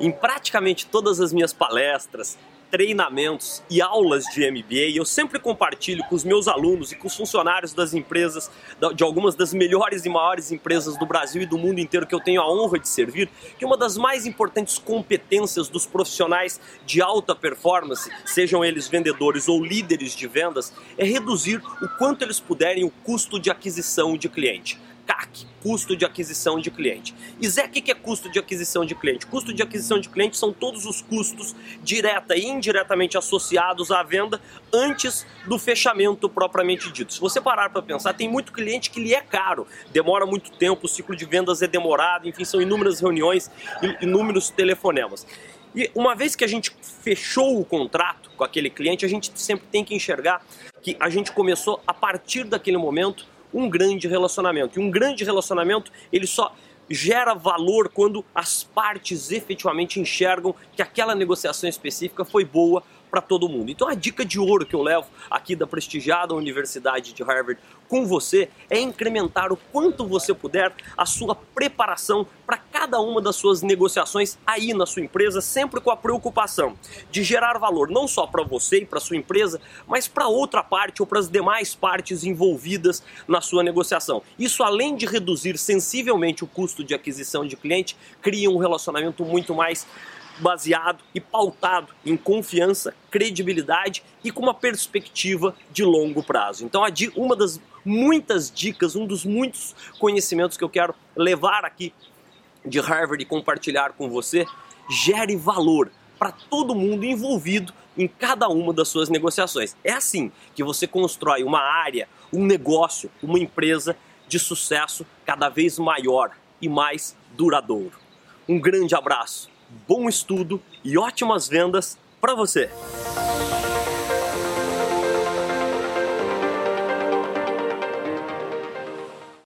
Em praticamente todas as minhas palestras, treinamentos e aulas de MBA, eu sempre compartilho com os meus alunos e com os funcionários das empresas, de algumas das melhores e maiores empresas do Brasil e do mundo inteiro que eu tenho a honra de servir, que uma das mais importantes competências dos profissionais de alta performance, sejam eles vendedores ou líderes de vendas, é reduzir o quanto eles puderem o custo de aquisição de cliente. CAC, custo de aquisição de cliente. E Zé, o que é custo de aquisição de cliente? Custo de aquisição de cliente são todos os custos direta e indiretamente associados à venda antes do fechamento propriamente dito. Se você parar para pensar, tem muito cliente que lhe é caro, demora muito tempo, o ciclo de vendas é demorado, enfim, são inúmeras reuniões, inúmeros telefonemas. E uma vez que a gente fechou o contrato com aquele cliente, a gente sempre tem que enxergar que a gente começou a partir daquele momento um grande relacionamento. E um grande relacionamento, ele só gera valor quando as partes efetivamente enxergam que aquela negociação específica foi boa para todo mundo. Então a dica de ouro que eu levo aqui da prestigiada Universidade de Harvard com você é incrementar o quanto você puder a sua preparação para cada uma das suas negociações aí na sua empresa, sempre com a preocupação de gerar valor não só para você e para sua empresa, mas para outra parte ou para as demais partes envolvidas na sua negociação. Isso além de reduzir sensivelmente o custo de aquisição de cliente, cria um relacionamento muito mais baseado e pautado em confiança, credibilidade e com uma perspectiva de longo prazo. Então, uma das muitas dicas, um dos muitos conhecimentos que eu quero levar aqui de Harvard compartilhar com você, gere valor para todo mundo envolvido em cada uma das suas negociações. É assim que você constrói uma área, um negócio, uma empresa de sucesso cada vez maior e mais duradouro. Um grande abraço bom estudo e ótimas vendas para você!